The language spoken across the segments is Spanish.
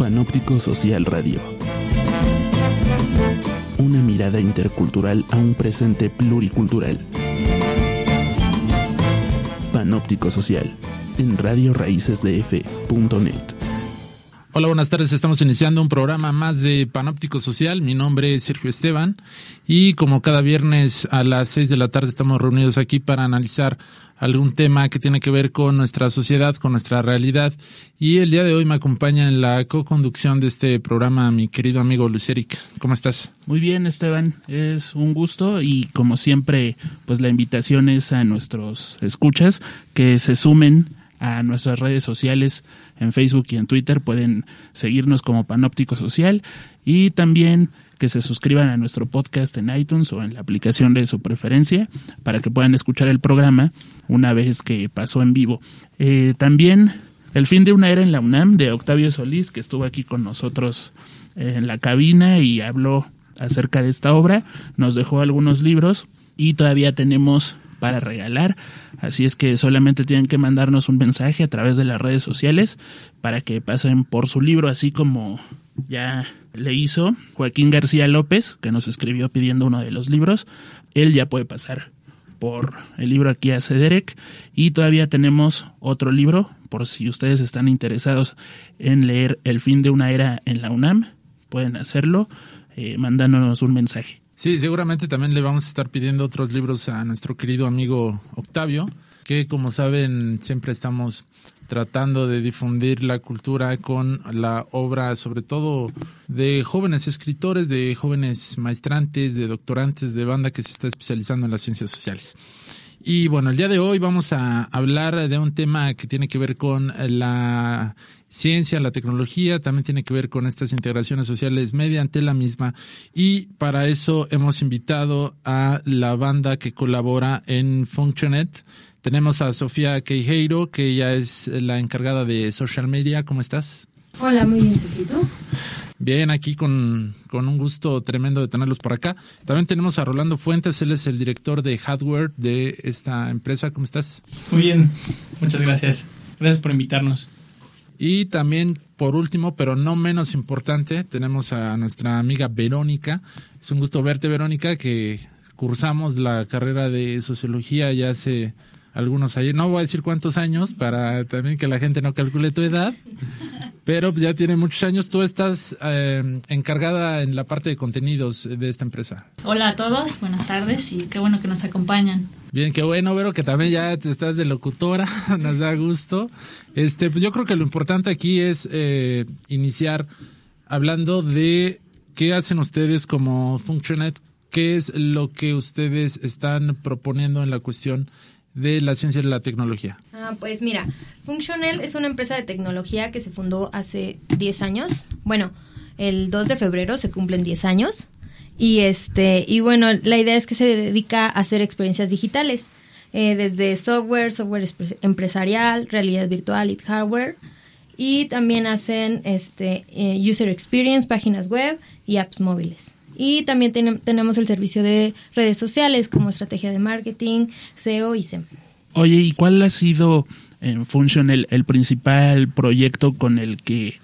Panóptico Social Radio. Una mirada intercultural a un presente pluricultural. Panóptico Social en radioraícesdf.net. Hola, buenas tardes. Estamos iniciando un programa más de Panóptico Social. Mi nombre es Sergio Esteban y como cada viernes a las seis de la tarde estamos reunidos aquí para analizar algún tema que tiene que ver con nuestra sociedad, con nuestra realidad. Y el día de hoy me acompaña en la co-conducción de este programa mi querido amigo Luceric. ¿Cómo estás? Muy bien, Esteban. Es un gusto y como siempre, pues la invitación es a nuestros escuchas que se sumen a nuestras redes sociales en Facebook y en Twitter. Pueden seguirnos como Panóptico Social y también que se suscriban a nuestro podcast en iTunes o en la aplicación de su preferencia para que puedan escuchar el programa una vez que pasó en vivo. Eh, también El fin de una era en la UNAM de Octavio Solís, que estuvo aquí con nosotros en la cabina y habló acerca de esta obra, nos dejó algunos libros y todavía tenemos para regalar. Así es que solamente tienen que mandarnos un mensaje a través de las redes sociales para que pasen por su libro, así como ya le hizo Joaquín García López, que nos escribió pidiendo uno de los libros. Él ya puede pasar por el libro aquí a Cederec y todavía tenemos otro libro por si ustedes están interesados en leer El fin de una era en la UNAM, pueden hacerlo eh, mandándonos un mensaje. Sí, seguramente también le vamos a estar pidiendo otros libros a nuestro querido amigo Octavio, que como saben siempre estamos tratando de difundir la cultura con la obra, sobre todo de jóvenes escritores, de jóvenes maestrantes, de doctorantes, de banda que se está especializando en las ciencias sociales. Y bueno, el día de hoy vamos a hablar de un tema que tiene que ver con la ciencia, la tecnología, también tiene que ver con estas integraciones sociales mediante la misma. Y para eso hemos invitado a la banda que colabora en Functionet. Tenemos a Sofía Queijeiro, que ella es la encargada de social media. ¿Cómo estás? Hola, muy bien, ¿tú? Bien, aquí con, con, un gusto tremendo de tenerlos por acá. También tenemos a Rolando Fuentes, él es el director de hardware de esta empresa. ¿Cómo estás? Muy bien, muchas gracias. Gracias por invitarnos. Y también, por último, pero no menos importante, tenemos a nuestra amiga Verónica. Es un gusto verte, Verónica, que cursamos la carrera de sociología ya hace algunos años, no voy a decir cuántos años para también que la gente no calcule tu edad, pero ya tiene muchos años. Tú estás eh, encargada en la parte de contenidos de esta empresa. Hola a todos, buenas tardes y qué bueno que nos acompañan. Bien, qué bueno, Vero, que también ya estás de locutora, nos da gusto. Este, pues yo creo que lo importante aquí es eh, iniciar hablando de qué hacen ustedes como Functionet, qué es lo que ustedes están proponiendo en la cuestión de la ciencia y la tecnología? Ah, pues mira, Functional es una empresa de tecnología que se fundó hace 10 años. Bueno, el 2 de febrero se cumplen 10 años. Y este, y bueno, la idea es que se dedica a hacer experiencias digitales. Eh, desde software, software empresarial, realidad virtual y hardware. Y también hacen este eh, user experience, páginas web y apps móviles. Y también tenemos el servicio de redes sociales como estrategia de marketing, SEO y SEM. Oye, ¿y cuál ha sido en Function el, principal proyecto con el que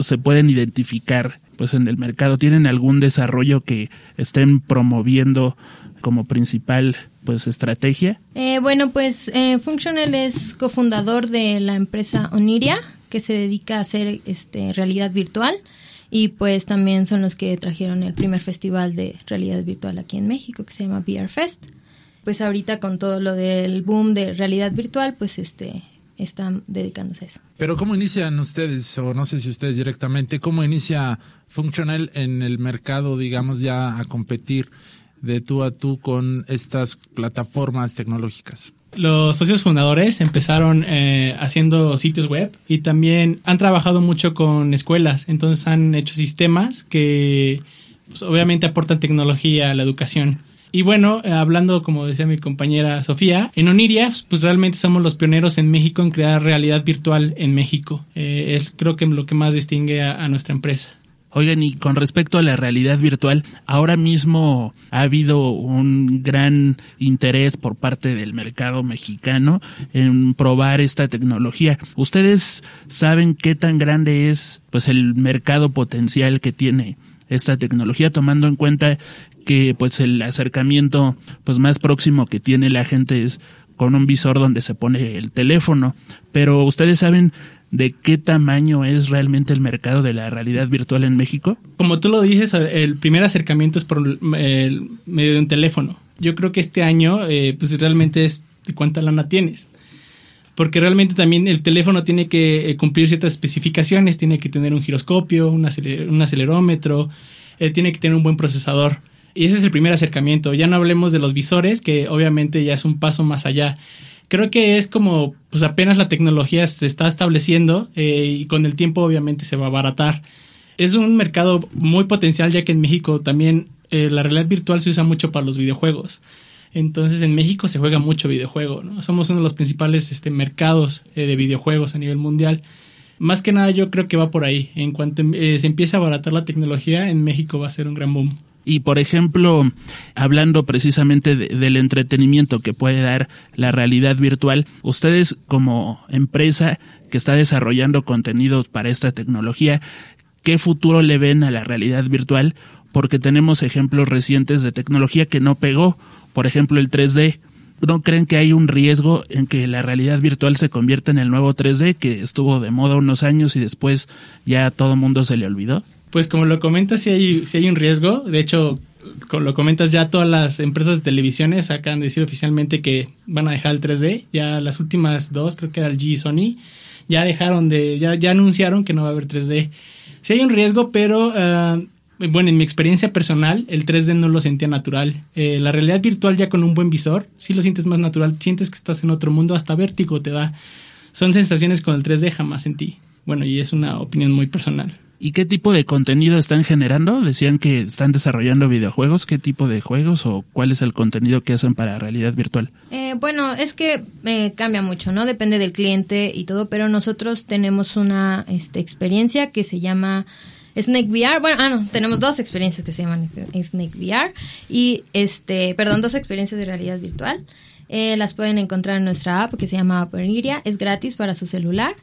se pueden identificar pues en el mercado? ¿Tienen algún desarrollo que estén promoviendo como principal pues estrategia? Eh, bueno, pues eh, Functional es cofundador de la empresa Oniria, que se dedica a hacer este, realidad virtual y pues también son los que trajeron el primer festival de realidad virtual aquí en México que se llama VR Fest. Pues ahorita con todo lo del boom de realidad virtual, pues este están dedicándose a eso. Pero ¿cómo inician ustedes, o no sé si ustedes directamente, cómo inicia Functional en el mercado, digamos, ya a competir de tú a tú con estas plataformas tecnológicas? Los socios fundadores empezaron eh, haciendo sitios web y también han trabajado mucho con escuelas, entonces han hecho sistemas que pues, obviamente aportan tecnología a la educación. Y bueno, eh, hablando, como decía mi compañera Sofía, en Oniria, pues realmente somos los pioneros en México en crear realidad virtual en México. Eh, es creo que lo que más distingue a nuestra empresa. Oigan, y con respecto a la realidad virtual, ahora mismo ha habido un gran interés por parte del mercado mexicano en probar esta tecnología. ¿Ustedes saben qué tan grande es pues el mercado potencial que tiene esta tecnología tomando en cuenta que pues el acercamiento pues más próximo que tiene la gente es con un visor donde se pone el teléfono, pero ustedes saben de qué tamaño es realmente el mercado de la realidad virtual en México? Como tú lo dices, el primer acercamiento es por medio de un teléfono. Yo creo que este año, eh, pues realmente es de cuánta lana tienes. Porque realmente también el teléfono tiene que eh, cumplir ciertas especificaciones, tiene que tener un giroscopio, un, acelerómetro, eh, tiene que tener un buen procesador. Y ese es el primer acercamiento. Ya no hablemos de los visores, que obviamente ya es un paso más allá creo que es como, pues apenas la tecnología se está estableciendo eh, y con el tiempo obviamente se va a abaratar. Es un mercado muy potencial ya que en México también eh, la realidad virtual se usa mucho para los videojuegos. Entonces en México se juega mucho videojuego, ¿no? Somos uno de los principales este, mercados eh, de videojuegos a nivel mundial. Más que nada yo creo que va por ahí. En cuanto se empiece a abaratar la tecnología, en México va a ser un gran boom. Y por ejemplo, hablando precisamente del entretenimiento que puede dar la realidad virtual, ustedes como empresa que está desarrollando contenidos para esta tecnología, ¿qué futuro le ven a la realidad virtual? Porque tenemos ejemplos recientes de tecnología que no pegó, por ejemplo el 3D. ¿No creen que hay un riesgo en que la realidad virtual se convierta en el nuevo 3D que estuvo de moda unos años y después ya todo el mundo se le olvidó? Pues como lo comentas, sí hay, hay un riesgo. De hecho, como lo comentas, ya todas las empresas de televisiones acaban de decir oficialmente que van a dejar el 3D. Ya las últimas dos, creo que era el G y Sony, ya dejaron de, ya, ya anunciaron que no va a haber 3D. Sí hay un riesgo, pero ah, bueno, en mi experiencia personal, el 3D no lo sentía natural. Eh, la realidad virtual ya con un buen visor, sí lo sientes más natural, sientes que estás en otro mundo, hasta vértigo te da. Son sensaciones con el 3D jamás sentí. Bueno, y es una opinión muy personal. ¿Y qué tipo de contenido están generando? Decían que están desarrollando videojuegos. ¿Qué tipo de juegos o cuál es el contenido que hacen para realidad virtual? Eh, bueno, es que eh, cambia mucho, ¿no? Depende del cliente y todo, pero nosotros tenemos una este, experiencia que se llama Snake VR. Bueno, ah, no, tenemos dos experiencias que se llaman Snake VR y, este, perdón, dos experiencias de realidad virtual. Eh, las pueden encontrar en nuestra app que se llama Operiria. Es gratis para su celular.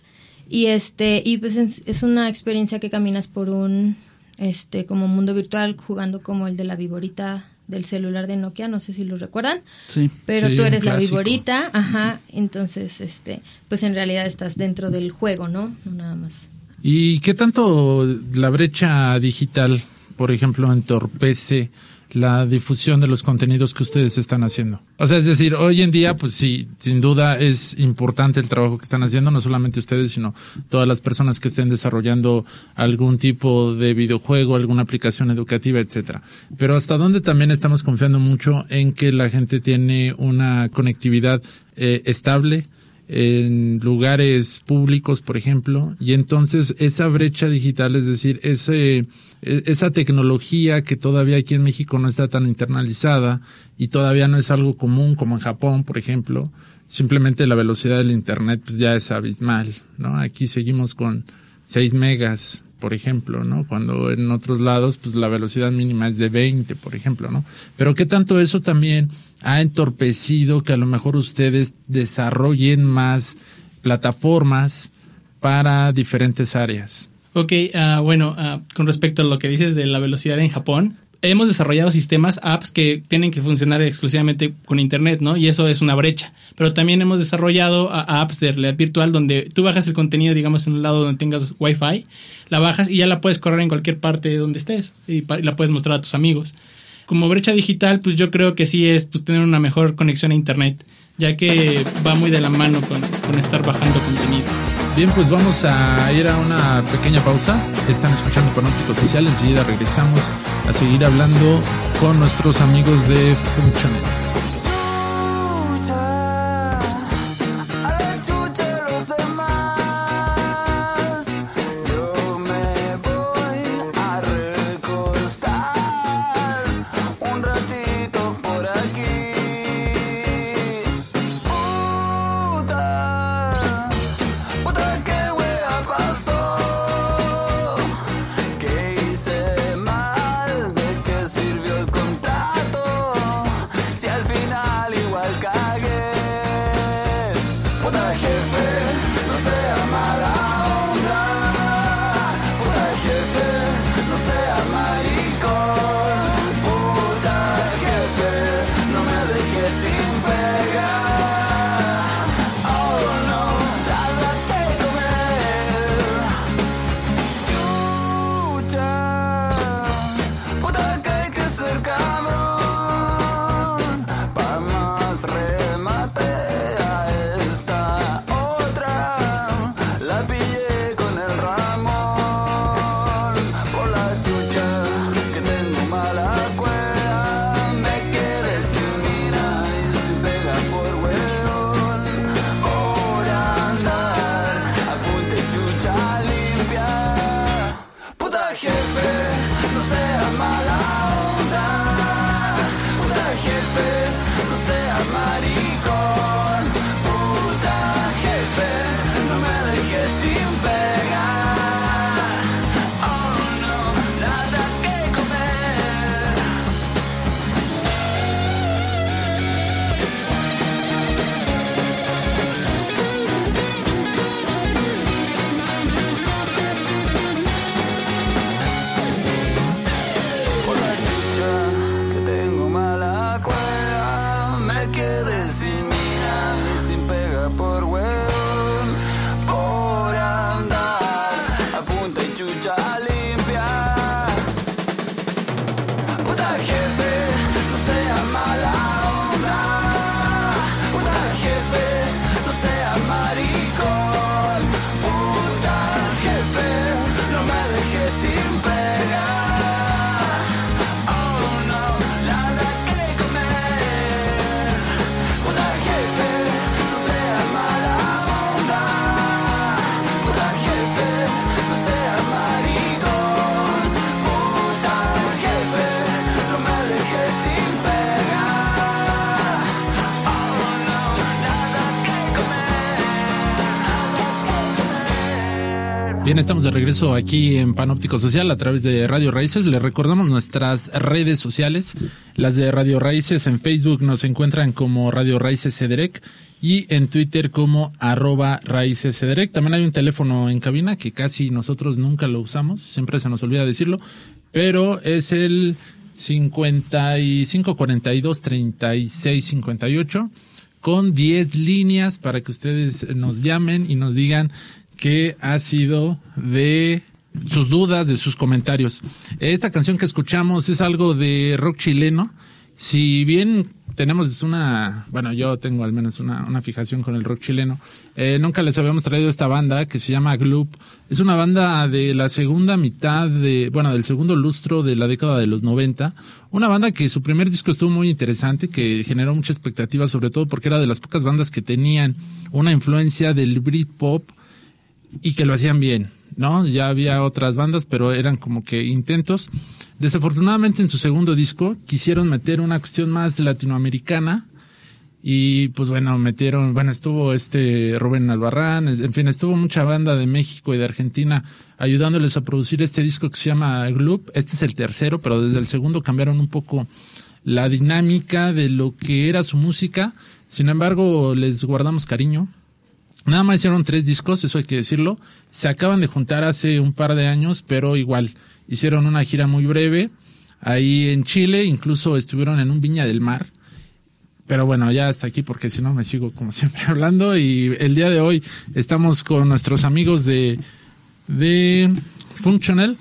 Y este, y pues es, una experiencia que caminas por un este como mundo virtual jugando como el de la viborita del celular de Nokia, no sé si lo recuerdan. Sí. Pero tú eres la viborita, ajá, entonces este, pues en realidad estás dentro del juego, ¿no? No nada más. ¿Y qué tanto la brecha digital, por ejemplo, entorpece la difusión de los contenidos que ustedes están haciendo. O sea, es decir, hoy en día, pues sí, sin duda es importante el trabajo que están haciendo, no solamente ustedes, sino todas las personas que estén desarrollando algún tipo de videojuego, alguna aplicación educativa, etcétera. Pero hasta dónde también estamos confiando mucho en que la gente tiene una conectividad eh, estable, en lugares públicos, por ejemplo, y entonces esa brecha digital, es decir, ese, e, esa tecnología que todavía aquí en México no está tan internalizada y todavía no es algo común como en Japón, por ejemplo, simplemente la velocidad del Internet pues ya es abismal, ¿no? Aquí seguimos con 6 megas, por ejemplo, ¿no? Cuando en otros lados pues la velocidad mínima es de 20, por ejemplo, ¿no? Pero qué tanto eso también ha entorpecido que a lo mejor ustedes desarrollen más plataformas para diferentes áreas. Ok, uh, bueno, uh, con respecto a lo que dices de la velocidad en Japón, hemos desarrollado sistemas, apps que tienen que funcionar exclusivamente con Internet, ¿no? Y eso es una brecha. Pero también hemos desarrollado apps de realidad virtual donde tú bajas el contenido, digamos, en un lado donde tengas Wi-Fi, la bajas y ya la puedes correr en cualquier parte donde estés y la puedes mostrar a tus amigos como brecha digital, pues yo creo que sí es pues, tener una mejor conexión a Internet, ya que va muy de la mano con, con estar bajando contenido. Bien, pues vamos a ir a una pequeña pausa. Están escuchando Panóptico Social. Enseguida regresamos a seguir hablando con nuestros amigos de Functional. Estamos de regreso aquí en Panóptico Social a través de Radio Raíces. Les recordamos nuestras redes sociales. Las de Radio Raíces en Facebook nos encuentran como Radio Raíces Cederec y en Twitter como arroba Raíces Cederec. También hay un teléfono en cabina que casi nosotros nunca lo usamos, siempre se nos olvida decirlo, pero es el 55 42 36 58 con 10 líneas para que ustedes nos llamen y nos digan qué ha sido de sus dudas, de sus comentarios. Esta canción que escuchamos es algo de rock chileno. Si bien tenemos una, bueno, yo tengo al menos una, una fijación con el rock chileno, eh, nunca les habíamos traído esta banda que se llama Gloop. Es una banda de la segunda mitad de, bueno, del segundo lustro de la década de los 90. Una banda que su primer disco estuvo muy interesante, que generó mucha expectativa, sobre todo porque era de las pocas bandas que tenían una influencia del Britpop y que lo hacían bien, ¿no? Ya había otras bandas, pero eran como que intentos. Desafortunadamente en su segundo disco quisieron meter una cuestión más latinoamericana y pues bueno, metieron, bueno, estuvo este Rubén Albarrán, en fin, estuvo mucha banda de México y de Argentina ayudándoles a producir este disco que se llama Gloop. Este es el tercero, pero desde el segundo cambiaron un poco la dinámica de lo que era su música. Sin embargo, les guardamos cariño. Nada más hicieron tres discos, eso hay que decirlo. Se acaban de juntar hace un par de años, pero igual hicieron una gira muy breve ahí en Chile, incluso estuvieron en un Viña del Mar. Pero bueno, ya hasta aquí porque si no me sigo como siempre hablando y el día de hoy estamos con nuestros amigos de de Functional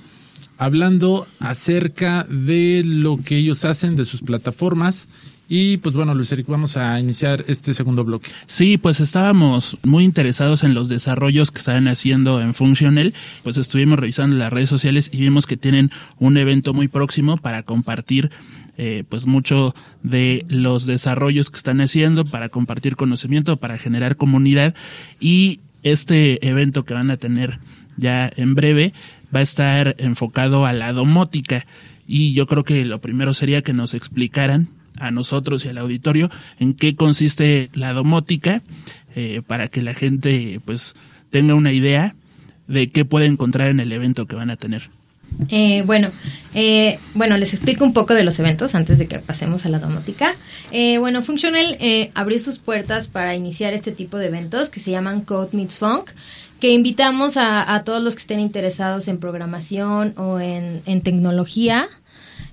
hablando acerca de lo que ellos hacen, de sus plataformas y pues bueno, Luis Eric, vamos a iniciar este segundo bloque. Sí, pues estábamos muy interesados en los desarrollos que estaban haciendo en Functional. Pues estuvimos revisando las redes sociales y vimos que tienen un evento muy próximo para compartir eh, pues mucho de los desarrollos que están haciendo, para compartir conocimiento, para generar comunidad. Y este evento que van a tener ya en breve va a estar enfocado a la domótica. Y yo creo que lo primero sería que nos explicaran a nosotros y al auditorio en qué consiste la domótica eh, para que la gente pues tenga una idea de qué puede encontrar en el evento que van a tener. Eh, bueno, eh, bueno, les explico un poco de los eventos antes de que pasemos a la domótica. Eh, bueno, Functional eh, abrió sus puertas para iniciar este tipo de eventos que se llaman Code Meets Funk, que invitamos a, a todos los que estén interesados en programación o en, en tecnología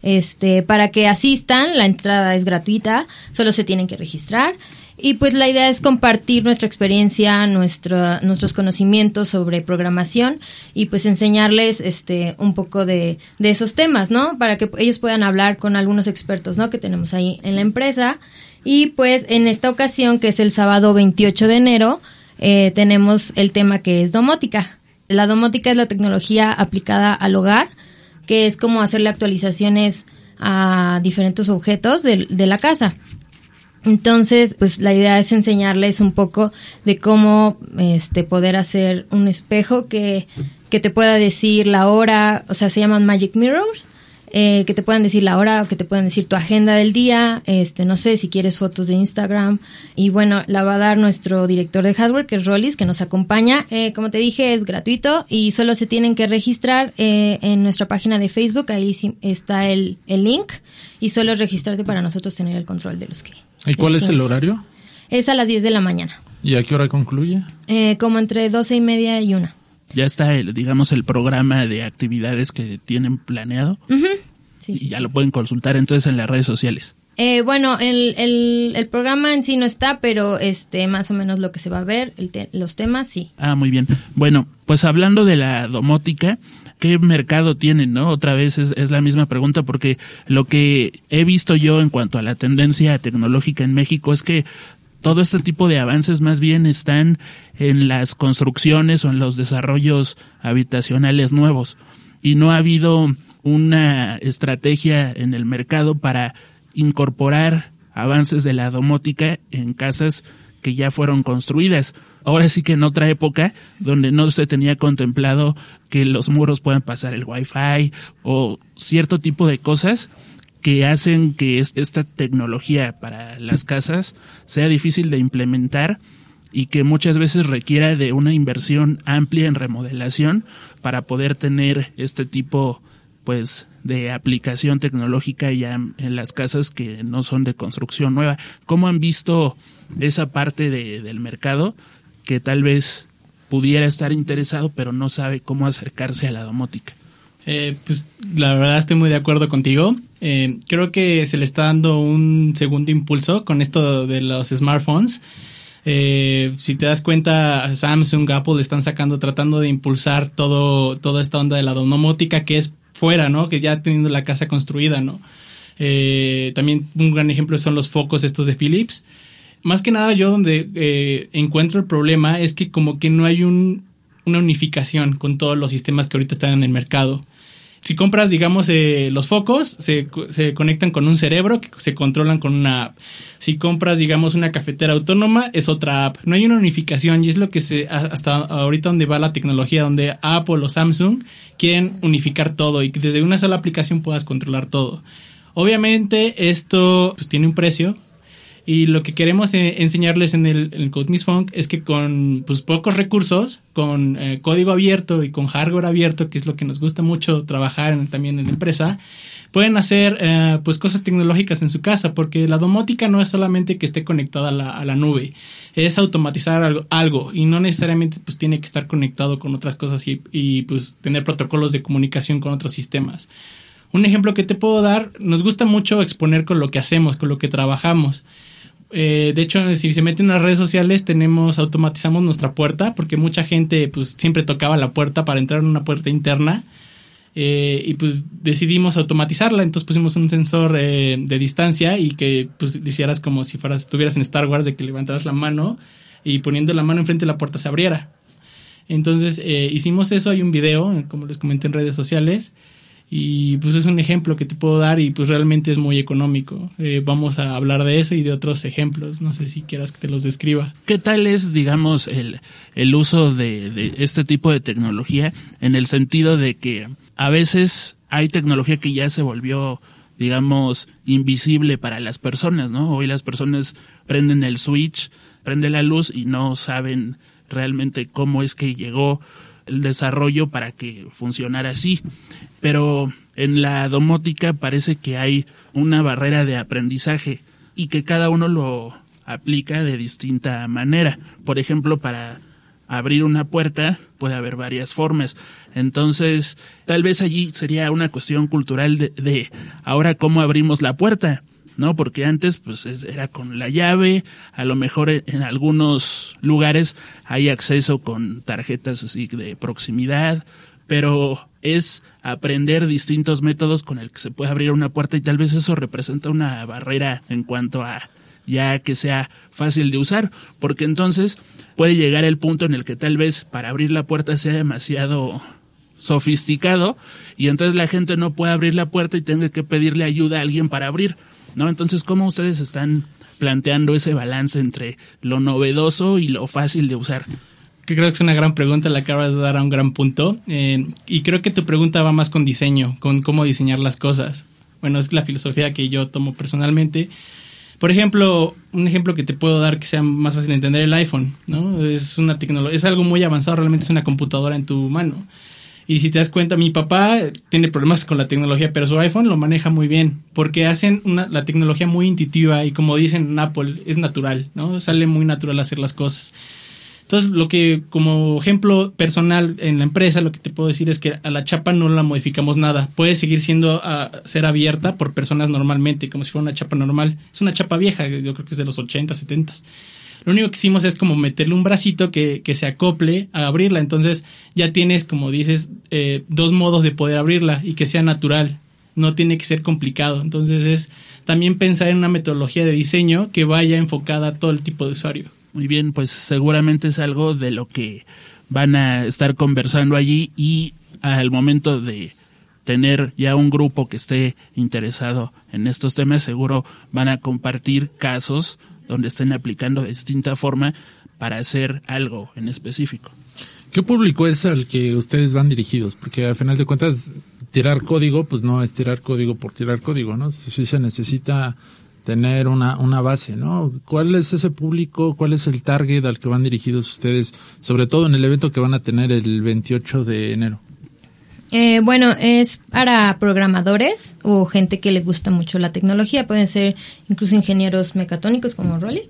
este, para que asistan. La entrada es gratuita, solo se tienen que registrar. Y pues la idea es compartir nuestra experiencia, nuestro, nuestros conocimientos sobre programación y pues enseñarles este un poco de, de esos temas, ¿no? Para que ellos puedan hablar con algunos expertos, ¿no? Que tenemos ahí en la empresa. Y pues en esta ocasión, que es el sábado 28 de enero, eh, tenemos el tema que es domótica. La domótica es la tecnología aplicada al hogar, que es como hacerle actualizaciones a diferentes objetos de, de la casa. Entonces, pues la idea es enseñarles un poco de cómo este poder hacer un espejo que, que te pueda decir la hora, o sea, se llaman Magic Mirrors, eh, que te puedan decir la hora o que te puedan decir tu agenda del día, este, no sé, si quieres fotos de Instagram. Y bueno, la va a dar nuestro director de hardware, que es Rollis, que nos acompaña. Eh, como te dije, es gratuito y solo se tienen que registrar eh, en nuestra página de Facebook, ahí sí está el, el link, y solo es registrarte para nosotros tener el control de los que ¿Y cuál es el horario? Es a las 10 de la mañana, ¿Y a qué hora concluye? eh, como entre 12 y media y una. Ya está, el, digamos, el programa de actividades que tienen planeado Ujú. Sí, y sí, ya lo pueden consultar entonces en las redes sociales. Eh, bueno, el, el, el programa en sí no está, pero este más o menos lo que se va a ver, el te- los temas sí. Ah, muy bien. Bueno, pues hablando de la domótica, ¿qué mercado tienen, no? Otra vez es, es la misma pregunta porque lo que he visto yo en cuanto a la tendencia tecnológica en México es que todo este tipo de avances más bien están en las construcciones o en los desarrollos habitacionales nuevos y no ha habido una estrategia en el mercado para incorporar avances de la domótica en casas que ya fueron construidas. Ahora sí que en otra época donde no se tenía contemplado que los muros puedan pasar el wifi o cierto tipo de cosas que hacen que es- esta tecnología para las casas sea difícil de implementar y que muchas veces requiere de una inversión amplia en remodelación para poder tener este tipo pues de aplicación tecnológica ya en las casas que no son de construcción nueva. ¿Cómo han visto esa parte de, del mercado que tal vez pudiera estar interesado pero no sabe cómo acercarse a la domótica? Eh, pues la verdad estoy muy de acuerdo contigo. Eh, creo que se le está dando un segundo impulso con esto de los smartphones. Eh, si te das cuenta, Samsung, Apple están sacando, tratando de impulsar todo, toda esta onda de la domótica que es fuera, ¿no? Que ya teniendo la casa construida, ¿no? Eh, también un gran ejemplo son los focos estos de Philips. Más que nada yo donde eh, encuentro el problema es que como que no hay un, una unificación con todos los sistemas que ahorita están en el mercado. Si compras, digamos, eh, los focos, se, se, conectan con un cerebro que se controlan con una app. Si compras, digamos, una cafetera autónoma, es otra app. No hay una unificación y es lo que se, hasta ahorita donde va la tecnología, donde Apple o Samsung quieren unificar todo y que desde una sola aplicación puedas controlar todo. Obviamente esto pues, tiene un precio, y lo que queremos eh, enseñarles en el, en Code Miss Funk es que con pues, pocos recursos, con eh, código abierto y con hardware abierto, que es lo que nos gusta mucho trabajar también en la empresa, pueden hacer eh, pues cosas tecnológicas en su casa, porque la domótica no es solamente que esté conectada a la, nube, es automatizar algo, algo, y no necesariamente pues tiene que estar conectado con otras cosas y, y pues tener protocolos de comunicación con otros sistemas. Un ejemplo que te puedo dar, nos gusta mucho exponer con lo que hacemos, con lo que trabajamos. Eh, de hecho, si se meten en las redes sociales, tenemos, automatizamos nuestra puerta, porque mucha gente pues siempre tocaba la puerta para entrar en una puerta interna. Eh, y pues decidimos automatizarla, entonces pusimos un sensor eh, de distancia y que pues hicieras como si fueras, estuvieras en Star Wars, de que levantaras la mano y poniendo la mano enfrente de la puerta se abriera. Entonces hicimos eso, hay un video, como les comenté en redes sociales, y pues es un ejemplo que te puedo dar y pues realmente es muy económico. Eh, vamos a hablar de eso y de otros ejemplos. No sé si quieras que te los describa. ¿Qué tal es, digamos, el, el uso de, de este tipo de tecnología en el sentido de que a veces hay tecnología que ya se volvió digamos, invisible para las personas, ¿no? Hoy las personas prenden el switch, prende la luz y no saben realmente cómo es que llegó el desarrollo para que funcionara así. Pero en la domótica parece que hay una barrera de aprendizaje y que cada uno lo aplica de distinta manera. Por ejemplo, para abrir una puerta puede haber varias formas. Entonces, tal vez allí sería una cuestión cultural de, de ahora cómo abrimos la puerta. ¿no? Porque antes pues era con la llave, a lo mejor en algunos lugares hay acceso con tarjetas así de proximidad, pero es aprender distintos métodos con el que se puede abrir una puerta y tal vez eso representa una barrera en cuanto a ya que sea fácil de usar, porque entonces puede llegar el punto en el que tal vez para abrir la puerta sea demasiado sofisticado y entonces la gente no puede abrir la puerta y tenga que pedirle ayuda a alguien para abrir. ¿no? Entonces, ¿cómo ustedes están planteando ese balance entre lo novedoso y lo fácil de usar? Que creo que es una gran pregunta, la acabas de dar a un gran punto. Eh, y creo que tu pregunta va más con diseño, con cómo diseñar las cosas. Bueno, es la filosofía que yo tomo personalmente. Por ejemplo, un ejemplo que te puedo dar que sea más fácil de entender el iPhone, ¿no? Es una tecnología, es algo muy avanzado, realmente es una computadora en tu mano. Y si te das cuenta, mi papá tiene problemas con la tecnología, pero su iPhone lo maneja muy bien, porque hacen una, la tecnología muy intuitiva y como dicen en Apple, es natural, ¿no? Sale muy natural hacer las cosas. Entonces, lo que como ejemplo personal en la empresa, lo que te puedo decir es que a la chapa no la modificamos nada. Puede seguir siendo a ser abierta por personas normalmente, como si fuera una chapa normal. Es una chapa vieja, yo creo que es de los 80, 70. Lo único que hicimos es como meterle un bracito que, que se acople a abrirla. Entonces ya tienes, como dices, eh, dos modos de poder abrirla y que sea natural. No tiene que ser complicado. Entonces es también pensar en una metodología de diseño que vaya enfocada a todo el tipo de usuario. Muy bien, pues seguramente es algo de lo que van a estar conversando allí y al momento de tener ya un grupo que esté interesado en estos temas, seguro van a compartir casos donde estén aplicando de distinta forma para hacer algo en específico. ¿Qué público es al que ustedes van dirigidos? Porque a final de cuentas, tirar código, pues no es tirar código por tirar código, ¿no? Si se necesita tener una, una base, ¿no? ¿Cuál es ese público? ¿Cuál es el target al que van dirigidos ustedes? Sobre todo en el evento que van a tener el 28 de enero. Eh, bueno, es para programadores o gente que le gusta mucho la tecnología. Pueden ser incluso ingenieros mecatónicos como Rolly.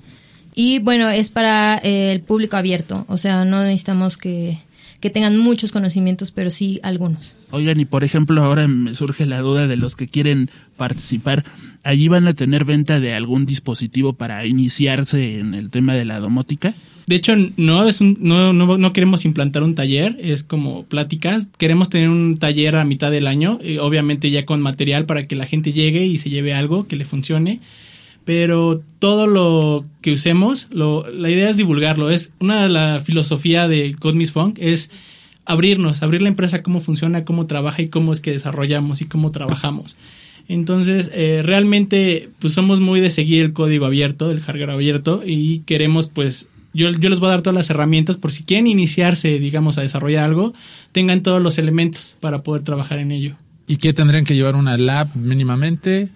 Y bueno, es para eh, el público abierto. O sea, no necesitamos que, que tengan muchos conocimientos, pero sí algunos. Oigan, y por ejemplo, ahora me surge la duda de los que quieren participar. ¿Allí van a tener venta de algún dispositivo para iniciarse en el tema de la domótica? De hecho, no, es un, no, no, no queremos implantar un taller, es como pláticas. Queremos tener un taller a mitad del año, y obviamente ya con material para que la gente llegue y se lleve algo que le funcione. Pero todo lo que usemos, lo, la idea es divulgarlo. Es una de la filosofía de Cosmis Funk es abrirnos, abrir la empresa, cómo funciona, cómo trabaja y cómo es que desarrollamos y cómo trabajamos. Entonces, eh, realmente, pues somos muy de seguir el código abierto, el hardware abierto y queremos, pues, yo, yo les voy a dar todas las herramientas por si quieren iniciarse, digamos, a desarrollar algo, tengan todos los elementos para poder trabajar en ello. ¿Y qué tendrían que llevar una lab mínimamente?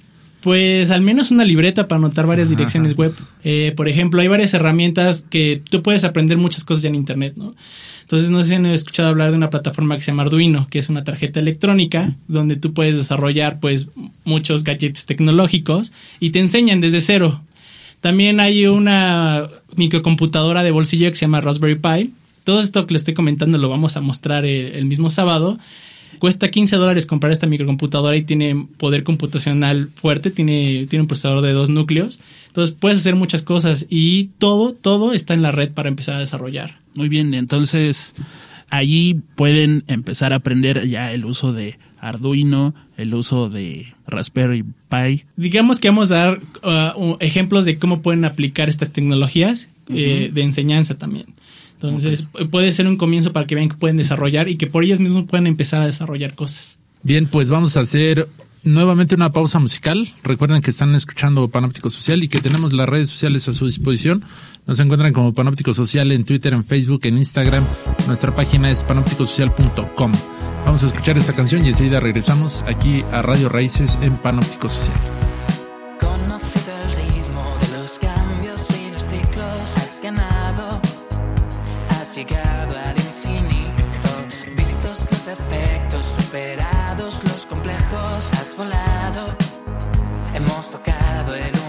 Pues al menos una libreta para anotar varias Ajá, direcciones web. Eh, por ejemplo, hay varias herramientas que tú puedes aprender muchas cosas ya en Internet, ¿no? Entonces, no sé si han escuchado hablar de una plataforma que se llama Arduino, que es una tarjeta electrónica donde tú puedes desarrollar, pues, muchos gadgets tecnológicos y te enseñan desde cero. También hay una microcomputadora de bolsillo que se llama Raspberry Pi. Todo esto que les estoy comentando lo vamos a mostrar el, el mismo sábado. Cuesta 15 dólares comprar esta microcomputadora y tiene poder computacional fuerte, tiene, tiene un procesador de dos núcleos. Entonces puedes hacer muchas cosas y todo, todo está en la red para empezar a desarrollar. Muy bien, entonces allí pueden empezar a aprender ya el uso de Arduino, el uso de Raspberry Pi. Digamos que vamos a dar uh, ejemplos de cómo pueden aplicar estas tecnologías eh, de enseñanza también. Entonces pu- puede ser un comienzo para que vean que pueden desarrollar y que por ellos mismos puedan empezar a desarrollar cosas. Bien, pues vamos a hacer nuevamente una pausa musical. Recuerden que están escuchando Panóptico Social y que tenemos las redes sociales a su disposición. Nos encuentran como Panóptico Social en Twitter, en Facebook, en Instagram. Nuestra página es panópticosocial.com. Vamos a escuchar esta canción y enseguida regresamos aquí a Radio Raíces en Panóptico Social. Volado. Hemos tocado el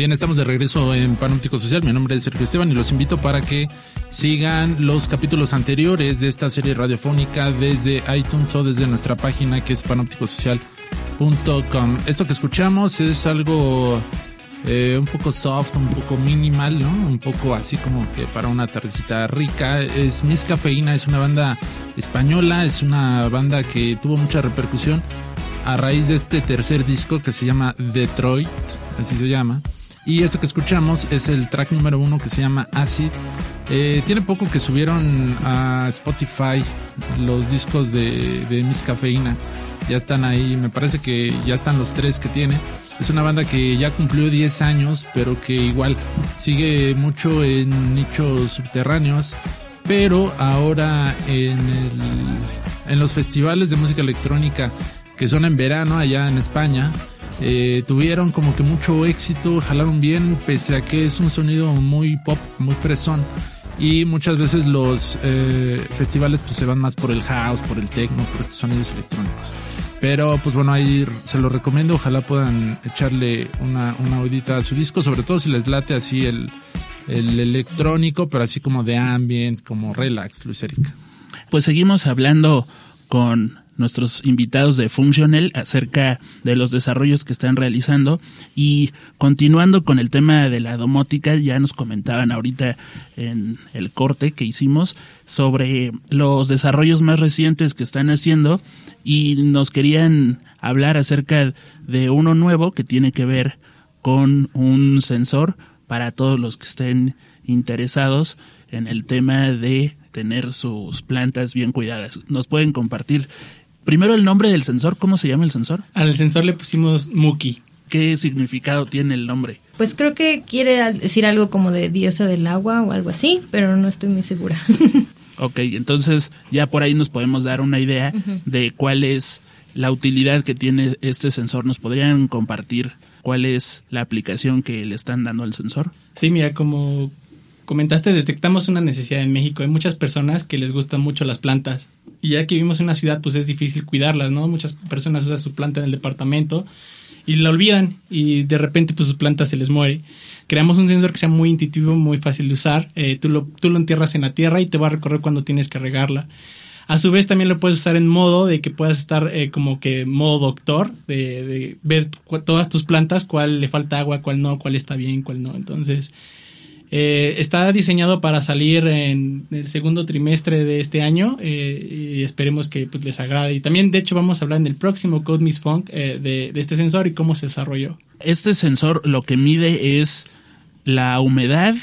Bien, estamos de regreso en Panóptico Social. Mi nombre es Sergio Esteban y los invito para que sigan los capítulos anteriores de esta serie radiofónica desde iTunes o desde nuestra página que es panópticosocial.com. Esto que escuchamos es algo eh, un poco soft, un poco minimal, ¿no? Un poco así como que para una tardecita rica. Es Miss Cafeína, es una banda española, es una banda que tuvo mucha repercusión a raíz de este tercer disco que se llama Detroit, así se llama. Y esto que escuchamos es el track número uno que se llama Acid. Eh, tiene poco que subieron a Spotify los discos de, de Miss Cafeína. Ya están ahí, me parece que ya están los tres que tiene. Es una banda que ya cumplió 10 años, pero que igual sigue mucho en nichos subterráneos. Pero ahora en, en los festivales de música electrónica que son en verano allá en España, eh, tuvieron como que mucho éxito, jalaron bien, pese a que es un sonido muy pop, muy fresón. Y muchas veces los eh, festivales pues se van más por el house, por el techno, por estos sonidos electrónicos. Pero pues bueno, ahí se lo recomiendo, ojalá puedan echarle una, una oídita a su disco, sobre todo si les late así el, el electrónico, pero así como de ambient, como relax, Luis Erika. Pues seguimos hablando con nuestros invitados de Functional acerca de los desarrollos que están realizando y continuando con el tema de la domótica, ya nos comentaban ahorita en el corte que hicimos sobre los desarrollos más recientes que están haciendo y nos querían hablar acerca de uno nuevo que tiene que ver con un sensor para todos los que estén interesados en el tema de tener sus plantas bien cuidadas. Nos pueden compartir primero el nombre del sensor, ¿cómo se llama el sensor? Al sensor le pusimos Muki. ¿Qué significado tiene el nombre? Pues creo que quiere decir algo como de diosa del agua o algo así, pero no estoy muy segura. ok, entonces ya por ahí nos podemos dar una idea de cuál es la utilidad que tiene este sensor. ¿Nos podrían compartir cuál es la aplicación que le están dando al sensor? Sí, mira, como comentaste, detectamos una necesidad en México. Hay muchas personas que les gustan mucho las plantas. Y ya que vivimos en una ciudad, pues es difícil cuidarlas, ¿no? Muchas personas usan su planta en el departamento y la olvidan y de repente pues su planta se les muere. Creamos un sensor que sea muy intuitivo, muy fácil de usar. Eh, tú, lo, tú lo entierras en la tierra y te va a recorrer cuando tienes que regarla. A su vez también lo puedes usar en modo de que puedas estar eh, como que modo doctor, de, de ver todas tus plantas, cuál le falta agua, cuál no, cuál está bien, cuál no. Entonces, eh, está diseñado para salir en el segundo trimestre de este año eh, y esperemos que pues, les agrade. Y también, de hecho, vamos a hablar en el próximo Code Miss Funk eh, de, este sensor y cómo se desarrolló. Este sensor lo que mide es la humedad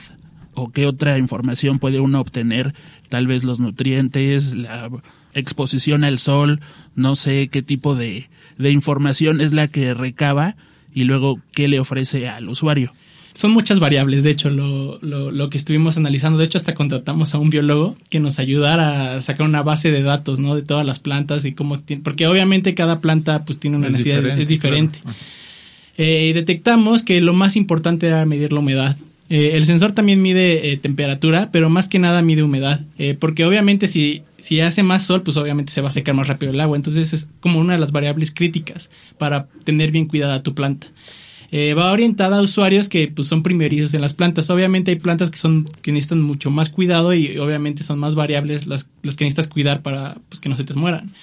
o qué otra información puede uno obtener, tal vez los nutrientes, la exposición al sol, no sé qué tipo de información es la que recaba y luego qué le ofrece al usuario son muchas variables, de hecho, lo, lo, lo, que estuvimos analizando. De hecho, hasta contratamos a un biólogo que nos ayudara a sacar una base de datos, ¿no? De todas las plantas y cómo... Porque obviamente cada planta pues tiene una es necesidad, diferente, es diferente. Claro. Eh, detectamos que lo más importante era medir la humedad. Eh, el sensor también mide eh, temperatura, pero más que nada mide humedad. Porque obviamente si, si hace más sol, pues obviamente se va a secar más rápido el agua. Entonces es como una de las variables críticas para tener bien cuidada tu planta eh, va orientada a usuarios que pues, son primerizos en las plantas. Obviamente hay plantas que son que necesitan mucho más cuidado y obviamente son más variables las, las que necesitas cuidar para pues, que no se te mueran.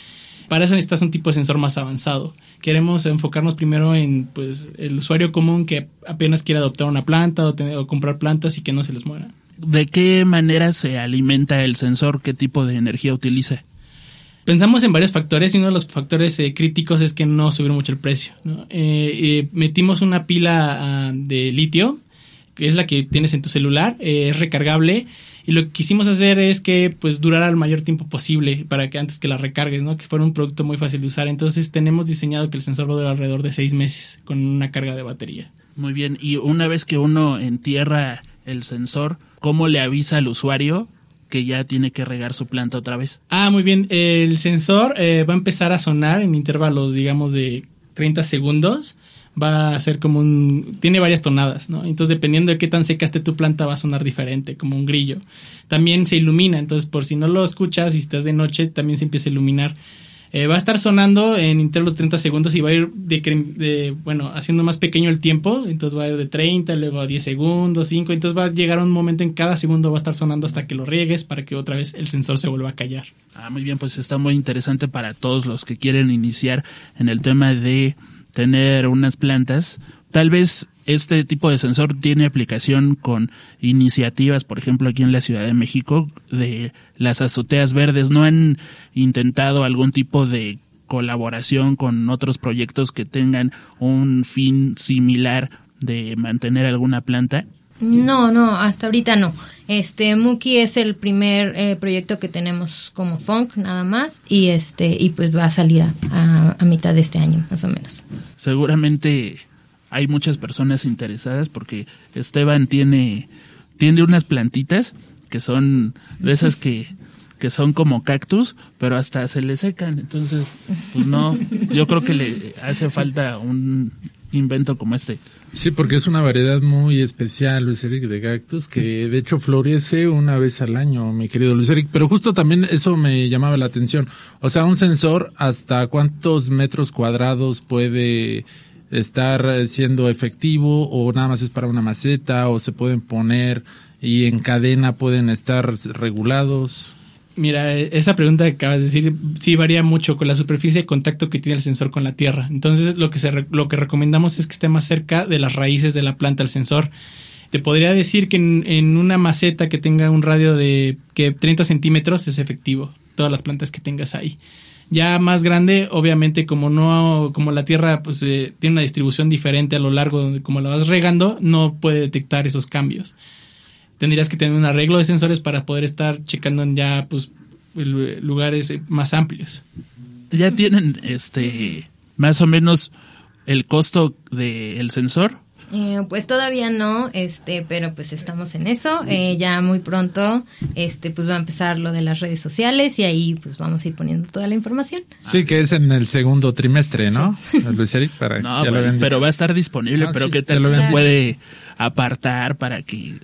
Para eso necesitas un tipo de sensor más avanzado. Queremos enfocarnos primero en pues el usuario común que apenas quiere adoptar una planta o, tener, o comprar plantas y que no se les muera. ¿De qué manera se alimenta el sensor? ¿Qué tipo de energía utiliza? Pensamos en varios factores y uno de los factores eh, críticos es que no subir mucho el precio. ¿no? Eh, eh, metimos una pila uh, de litio, que es la que tienes en tu celular, eh, es recargable y lo que quisimos hacer es que pues durara el mayor tiempo posible para que antes que la recargues, ¿no? que fuera un producto muy fácil de usar. Entonces tenemos diseñado que el sensor va a durar alrededor de seis meses con una carga de batería. Muy bien, y una vez que uno entierra el sensor, ¿cómo le avisa al usuario que ya tiene que regar su planta otra vez. Ah, muy bien. El sensor eh, va a empezar a sonar en intervalos, digamos, de 30 segundos. Va a ser como un... Tiene varias tonadas, ¿no? Entonces, dependiendo de qué tan seca esté tu planta, va a sonar diferente, como un grillo. También se ilumina, entonces, por si no lo escuchas y estás de noche, también se empieza a iluminar. Eh, va a estar sonando en intervalos de 30 segundos y va a ir de, de, bueno, haciendo más pequeño el tiempo, entonces va a ir de 30, luego a 10 segundos, 5, entonces va a llegar un momento en cada segundo va a estar sonando hasta que lo riegues para que otra vez el sensor se vuelva a callar. Ah, muy bien, pues está muy interesante para todos los que quieren iniciar en el tema de tener unas plantas. Tal vez este tipo de sensor tiene aplicación con iniciativas, por ejemplo, aquí en la Ciudad de México, de las azoteas verdes. ¿No han intentado algún tipo de colaboración con otros proyectos que tengan un fin similar de mantener alguna planta? No, no, hasta ahorita no. Este Muki es el primer eh, proyecto que tenemos como funk nada más y este y pues va a salir a, a- a mitad de este año más o menos. Seguramente hay muchas personas interesadas porque Esteban tiene, tiene unas plantitas que son de esas que, que son como cactus, pero hasta se le secan. Entonces, pues no, yo creo que le hace falta un invento como este. Sí, porque es una variedad muy especial, Luis Eric, de cactus, que de hecho florece una vez al año, mi querido Luis Eric. Pero justo también eso me llamaba la atención. O sea, un sensor, ¿hasta cuántos metros cuadrados puede estar eh, siendo efectivo? ¿O nada más es para una maceta? ¿O se pueden poner y en cadena pueden estar regulados? Mira, eh, esa pregunta que acabas de decir sí varía mucho con la superficie de contacto que tiene el sensor con la tierra. Entonces, lo que se re- lo que recomendamos es que esté más cerca de las raíces de la planta el sensor. Te podría decir que en, en una maceta que tenga un radio de que 30 centímetros es efectivo. Todas las plantas que tengas ahí. Ya más grande, obviamente, como no, como la tierra pues eh, tiene una distribución diferente a lo largo donde como la vas regando, no puede detectar esos cambios tendrías que tener un arreglo de sensores para poder estar checando en ya pues lu- lugares eh, más amplios. ¿Ya tienen este más o menos el costo del sensor? Eh, pues todavía no, este, pero pues estamos en eso. Eh, ya muy pronto, este, pues va a empezar lo de las redes sociales y ahí pues vamos a ir poniendo toda la información. Sí, que es en el segundo trimestre, ¿no? Luis Eric, para No, ya lo pero, va a estar disponible, Ah, pero sí, qué tal se puede apartar para que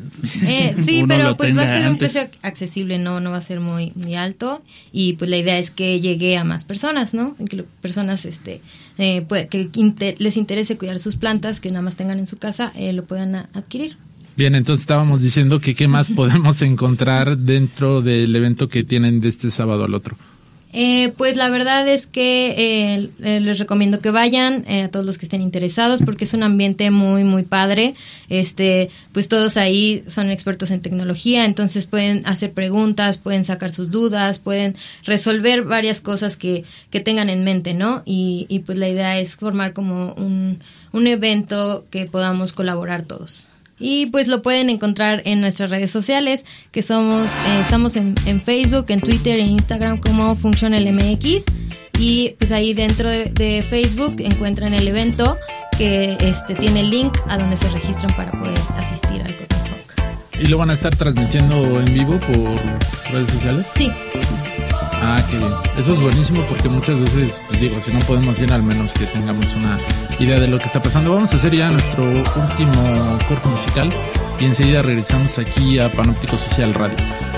Eh, sí, uno pero lo pues va a ser un antes? precio accesible, no, no va a ser muy, muy alto y pues la idea es que llegue a más personas, ¿no? Que lo- personas, este, eh, puede- que les interese cuidar sus plantas, que nada más tengan en su casa, eh, lo puedan a- adquirir. Bien, entonces estábamos diciendo que qué más podemos encontrar dentro del evento que tienen de este sábado al otro. Eh, pues la verdad es que eh, eh, les recomiendo que vayan eh, a todos los que estén interesados porque es un ambiente muy muy padre. Este, pues todos ahí son expertos en tecnología, entonces pueden hacer preguntas, pueden sacar sus dudas, pueden resolver varias cosas que, que tengan en mente, ¿no? Y, y pues la idea es formar como un, un evento que podamos colaborar todos. Y pues lo pueden encontrar en nuestras redes sociales, que somos, eh, estamos en, en Facebook, en Twitter, en Instagram como FunctionalMX. Y pues ahí dentro de, de Facebook encuentran el evento que este tiene el link a donde se registran para poder asistir al Cotton Funk. ¿Y lo van a estar transmitiendo en vivo por redes sociales? Sí, Ah, qué bien. Eso es buenísimo porque muchas veces, pues digo, si no podemos ir, al menos que tengamos una idea de lo que está pasando. Vamos a hacer ya nuestro último corte musical y enseguida regresamos aquí a Panóptico Social Radio.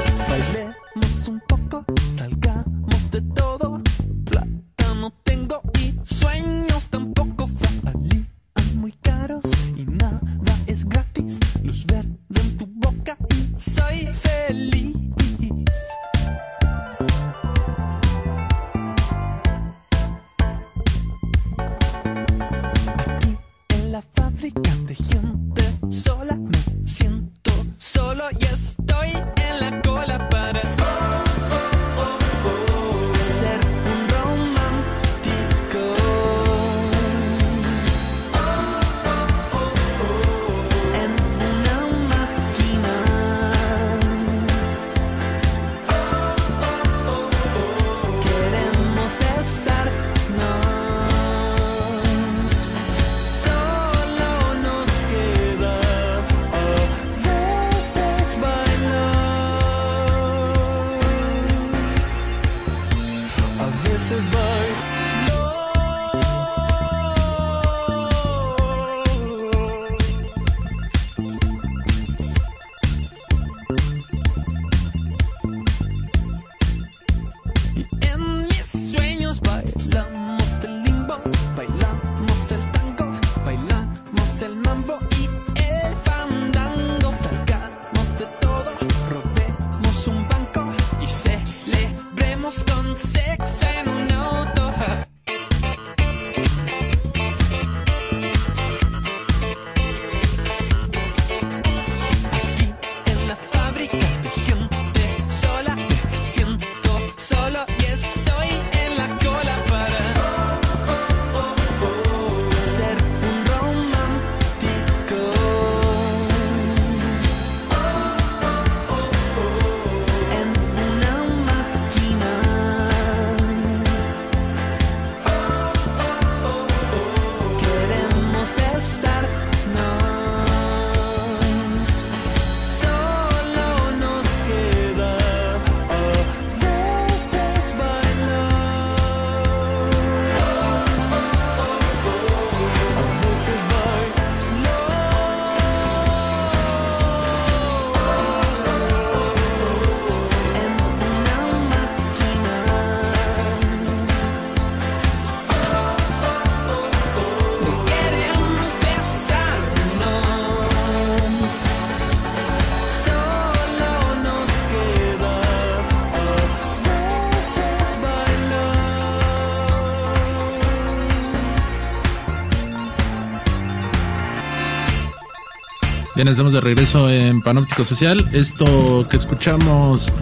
Bien, estamos de regreso en Panóptico Social. Esto que escuchamos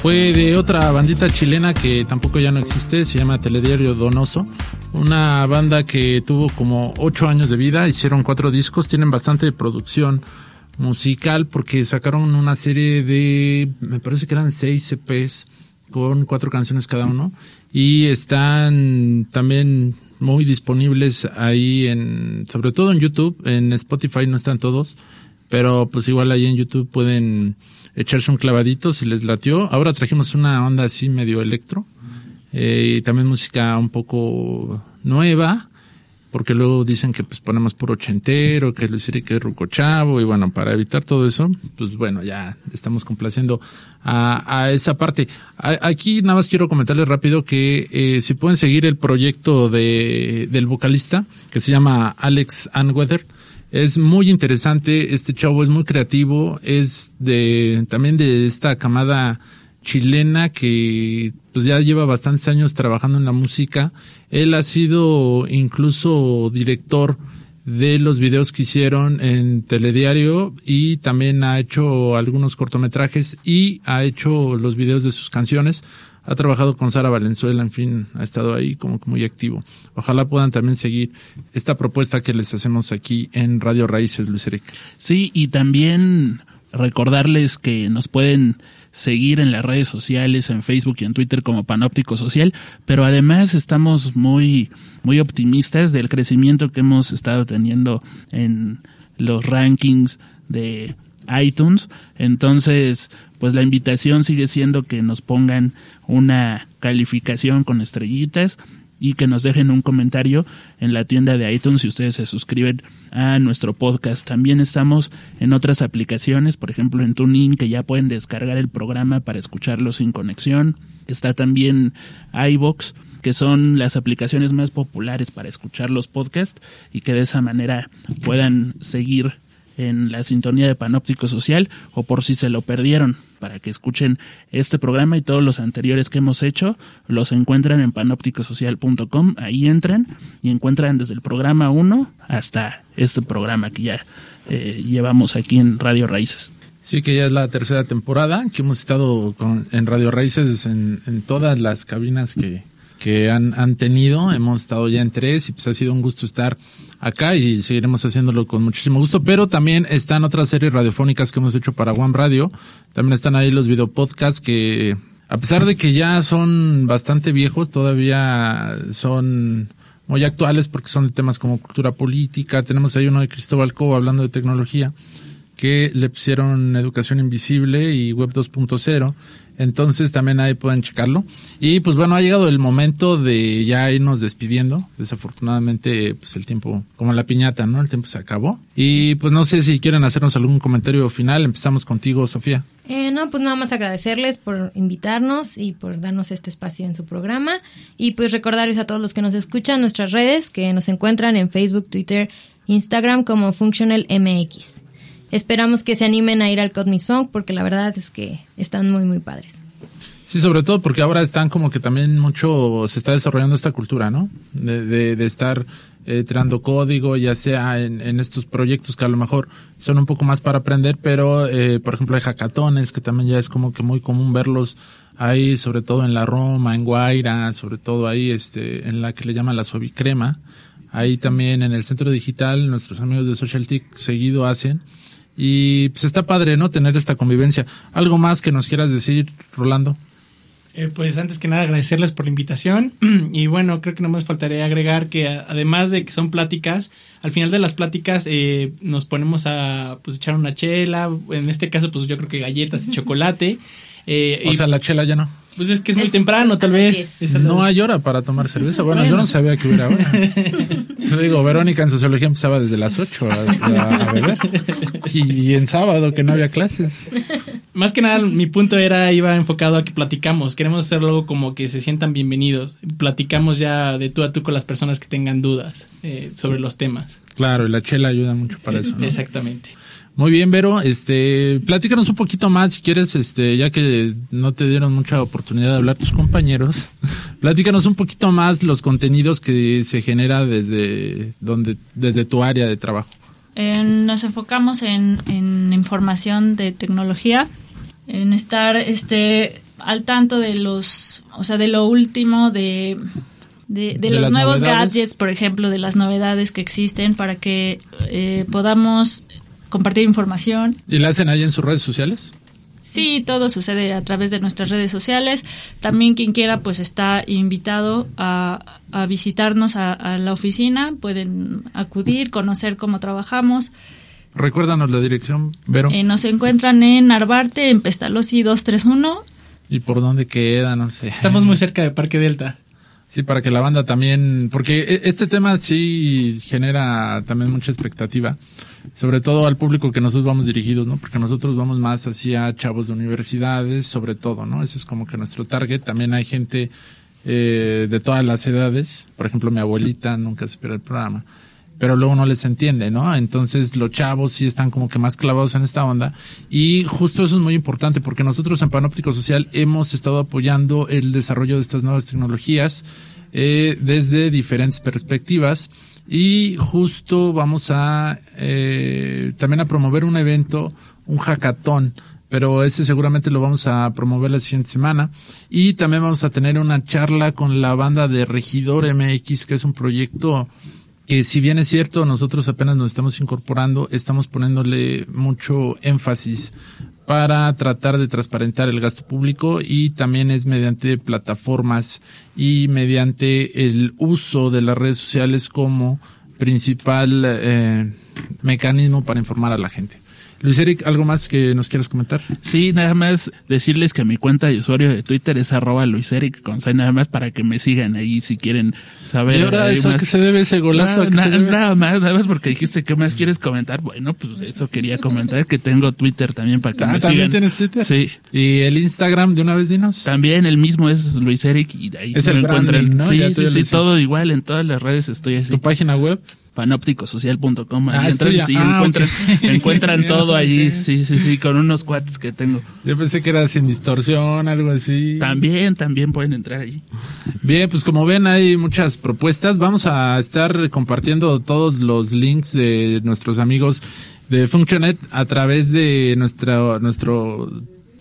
fue de otra bandita chilena que tampoco ya no existe, se llama Telediario Donoso. Una banda que tuvo como ocho años de vida, hicieron cuatro discos, tienen bastante producción musical porque sacaron una serie de, me parece que eran seis CPs con cuatro canciones cada uno y están también muy disponibles ahí en, sobre todo en YouTube, en Spotify no están todos, pero pues igual ahí en YouTube pueden echarse un clavadito si les latió. Ahora trajimos una onda así medio electro eh, y también música un poco nueva porque luego dicen que pues ponemos por ochentero, que Luis que es Ruco Chavo, y bueno, para evitar todo eso, pues bueno, ya estamos complaciendo a, a esa parte. aquí nada más quiero comentarles rápido que eh, si pueden seguir el proyecto de, del vocalista, que se llama Alex Anweather, es muy interesante, este chavo es muy creativo, es de, también de esta camada chilena que pues ya lleva bastantes años trabajando en la música. Él ha sido incluso director de los videos que hicieron en Telediario y también ha hecho algunos cortometrajes y ha hecho los videos de sus canciones. Ha trabajado con Sara Valenzuela, en fin, ha estado ahí como que muy activo. Ojalá puedan también seguir esta propuesta que les hacemos aquí en Radio Raíces, Luis Eric. Sí, y también recordarles que nos pueden seguir en las redes sociales, en Facebook y en Twitter como Panóptico Social, pero además estamos muy, muy optimistas del crecimiento que hemos estado teniendo en los rankings de iTunes. Entonces, pues la invitación sigue siendo que nos pongan una calificación con estrellitas y que nos dejen un comentario en la tienda de iTunes si ustedes se suscriben a nuestro podcast. También estamos en otras aplicaciones, por ejemplo en TuneIn, que ya pueden descargar el programa para escucharlo sin conexión. Está también iBox que son las aplicaciones más populares para escuchar los podcasts y que de esa manera puedan seguir en la sintonía de Panóptico Social o por si se lo perdieron para que escuchen este programa y todos los anteriores que hemos hecho, los encuentran en panópticosocial.com, ahí entran y encuentran desde el programa 1 hasta este programa que ya eh, llevamos aquí en Radio Raíces. Sí, que ya es la tercera temporada, que hemos estado en Radio Raíces en todas las cabinas que, que han, han tenido. Hemos estado ya en tres y pues ha sido un gusto estar acá y seguiremos haciéndolo con muchísimo gusto. Pero también están otras series radiofónicas que hemos hecho para One Radio. También están ahí los videopodcasts que, a pesar de que ya son bastante viejos, todavía son muy actuales porque son de temas como cultura política. Tenemos ahí uno de Cristóbal Cobo hablando de tecnología que le pusieron Educación Invisible y Web 2.0. Entonces también ahí pueden checarlo. Y pues bueno, ha llegado el momento de ya irnos despidiendo. Desafortunadamente, pues el tiempo, como la piñata, ¿no? El tiempo se acabó. Y pues no sé si quieren hacernos algún comentario final. Empezamos contigo, Sofía. Eh, no, pues nada más agradecerles por invitarnos y por darnos este espacio en su programa. Y pues recordarles a todos los que nos escuchan nuestras redes, que nos encuentran en Facebook, Twitter, Instagram como Functional MX. Esperamos que se animen a ir al Cosmic Funk porque la verdad es que están muy, muy padres. Sí, sobre todo porque ahora están como que también mucho, se está desarrollando esta cultura, ¿no? De, de, estar eh, código, ya sea en, estos proyectos que a lo mejor son un poco más para aprender, pero eh, por ejemplo hay hackatones que también ya es como que muy común verlos ahí, sobre todo en la Roma, en Guaira, sobre todo ahí este, en la que le llaman la suavicrema. Ahí también en el centro digital, nuestros amigos de SocialTIC seguido hacen. Y pues está padre, ¿no? Tener esta convivencia. ¿Algo más que nos quieras decir, Rolando? Eh, pues antes que nada agradecerles por la invitación y bueno, creo que no más faltaría agregar que además de que son pláticas, al final de las pláticas eh, nos ponemos a pues echar una chela, en este caso pues yo creo que galletas y chocolate. Eh, o sea, la chela ya no. Pues es que es muy temprano, tal vez. no hay hora para tomar cerveza. Bueno, yo no sabía que hubiera hora. Yo digo, Verónica en sociología empezaba desde las 8 a, beber. Y, en sábado que no había clases. Más que nada, mi punto era, iba enfocado a que platicamos. Queremos hacerlo como que se sientan bienvenidos. Platicamos ya de tú a tú con las personas que tengan dudas eh, sobre los temas. Claro, y la chela ayuda mucho para eso. ¿no? Exactamente. Muy bien, Vero, este, platícanos un poquito más si quieres, este, ya que no te dieron mucha oportunidad de hablar tus compañeros, platícanos un poquito más los contenidos que se genera desde donde, desde tu área de trabajo. Eh, nos enfocamos en, en información de tecnología, en estar este al tanto de los, o sea, de lo último de de, de De los nuevos novedades. gadgets, por ejemplo, de las novedades que existen para que eh, podamos compartir información. ¿Y la hacen ahí en sus redes sociales? Sí, todo sucede a través de nuestras redes sociales. También quien quiera, pues está invitado a, a visitarnos a, a la oficina. Pueden acudir, conocer cómo trabajamos. Recuérdanos la dirección, Vero. Eh, nos encuentran en Narvarte, en Pestalozzi 231. ¿Y por dónde queda? No sé. Estamos muy cerca de Parque Delta. Sí, para que la banda también, porque e- este tema sí genera también mucha expectativa, sobre todo al público que nosotros vamos dirigidos, ¿no? Porque nosotros vamos más hacia chavos de universidades, sobre todo, ¿no? Ese es como que nuestro target. También hay gente eh, de todas las edades, por ejemplo, mi abuelita nunca se el programa, pero luego no les entiende, ¿no? Entonces los chavos sí están como que más clavados en esta onda y justo eso es muy importante porque nosotros en Panóptico Social hemos estado apoyando el desarrollo de estas nuevas tecnologías eh, desde diferentes perspectivas y justo vamos a eh, también a promover un evento, un hackathon pero ese seguramente lo vamos a promover la siguiente semana. Y también vamos a tener una charla con la banda de Regidor MX, que es un proyecto que si bien es cierto, nosotros apenas nos estamos incorporando, estamos poniéndole mucho énfasis para tratar de transparentar el gasto público y también es mediante plataformas y mediante el uso de las redes sociales como principal eh, mecanismo para informar a la gente. Luis Eric, ¿algo más que nos quieras comentar? Sí, nada más decirles que mi cuenta de usuario de Twitter es arroba luiseric con C, nada más para que me sigan ahí si quieren saber. ¿Y ahora eso más. que se debe, ese golazo se debe? nada más, nada más porque dijiste qué más quieres comentar. Bueno, pues eso quería comentar, que tengo Twitter también para que Ah, me ¿también sigan. tienes Twitter? Sí. ¿Y el Instagram de una vez dinos? También el mismo es Luis Eric y ahí Es me el encuentran. branding, ¿no? Sí, sí, sí, todo igual en todas las redes estoy así. ¿Tu página web? panópticosocial.com. Ah, Ahí entran y sí, Ah, encuentran todo allí. Sí, sí, sí, con unos cuates que tengo. Yo pensé que era sin distorsión, algo así. También, también pueden entrar allí. Bien, pues como ven hay muchas propuestas. Vamos a estar compartiendo todos los links de nuestros amigos de Functionet a través de nuestra, nuestro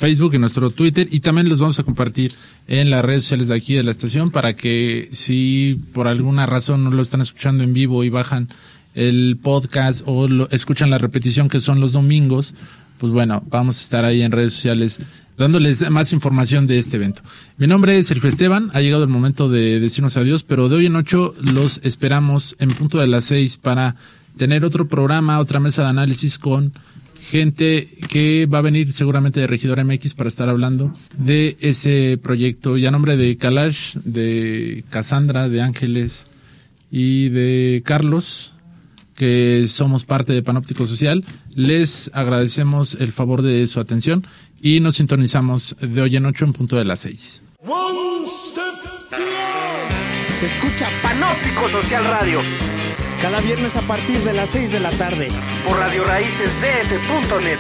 Facebook y nuestro Twitter y también los vamos a compartir en las redes sociales de aquí de la estación para que si por alguna razón no lo están escuchando en vivo y bajan el podcast o lo, escuchan la repetición que son los domingos, pues bueno, vamos a estar ahí en redes sociales dándoles más información de este evento. Mi nombre es Sergio Esteban, ha llegado el momento de decirnos adiós, pero de hoy en ocho los esperamos en punto de las seis para tener otro programa, otra mesa de análisis con gente que va a venir seguramente de Regidora MX para estar hablando de ese proyecto y a nombre de Kalash, de Cassandra, de Ángeles y de Carlos, que somos parte de Panóptico Social, les agradecemos el favor de su atención y nos sintonizamos de hoy en ocho en punto de las seis. Escucha Panóptico Social Radio. Cada viernes a partir de las 6 de la tarde. Por Radio Raíces DF.net.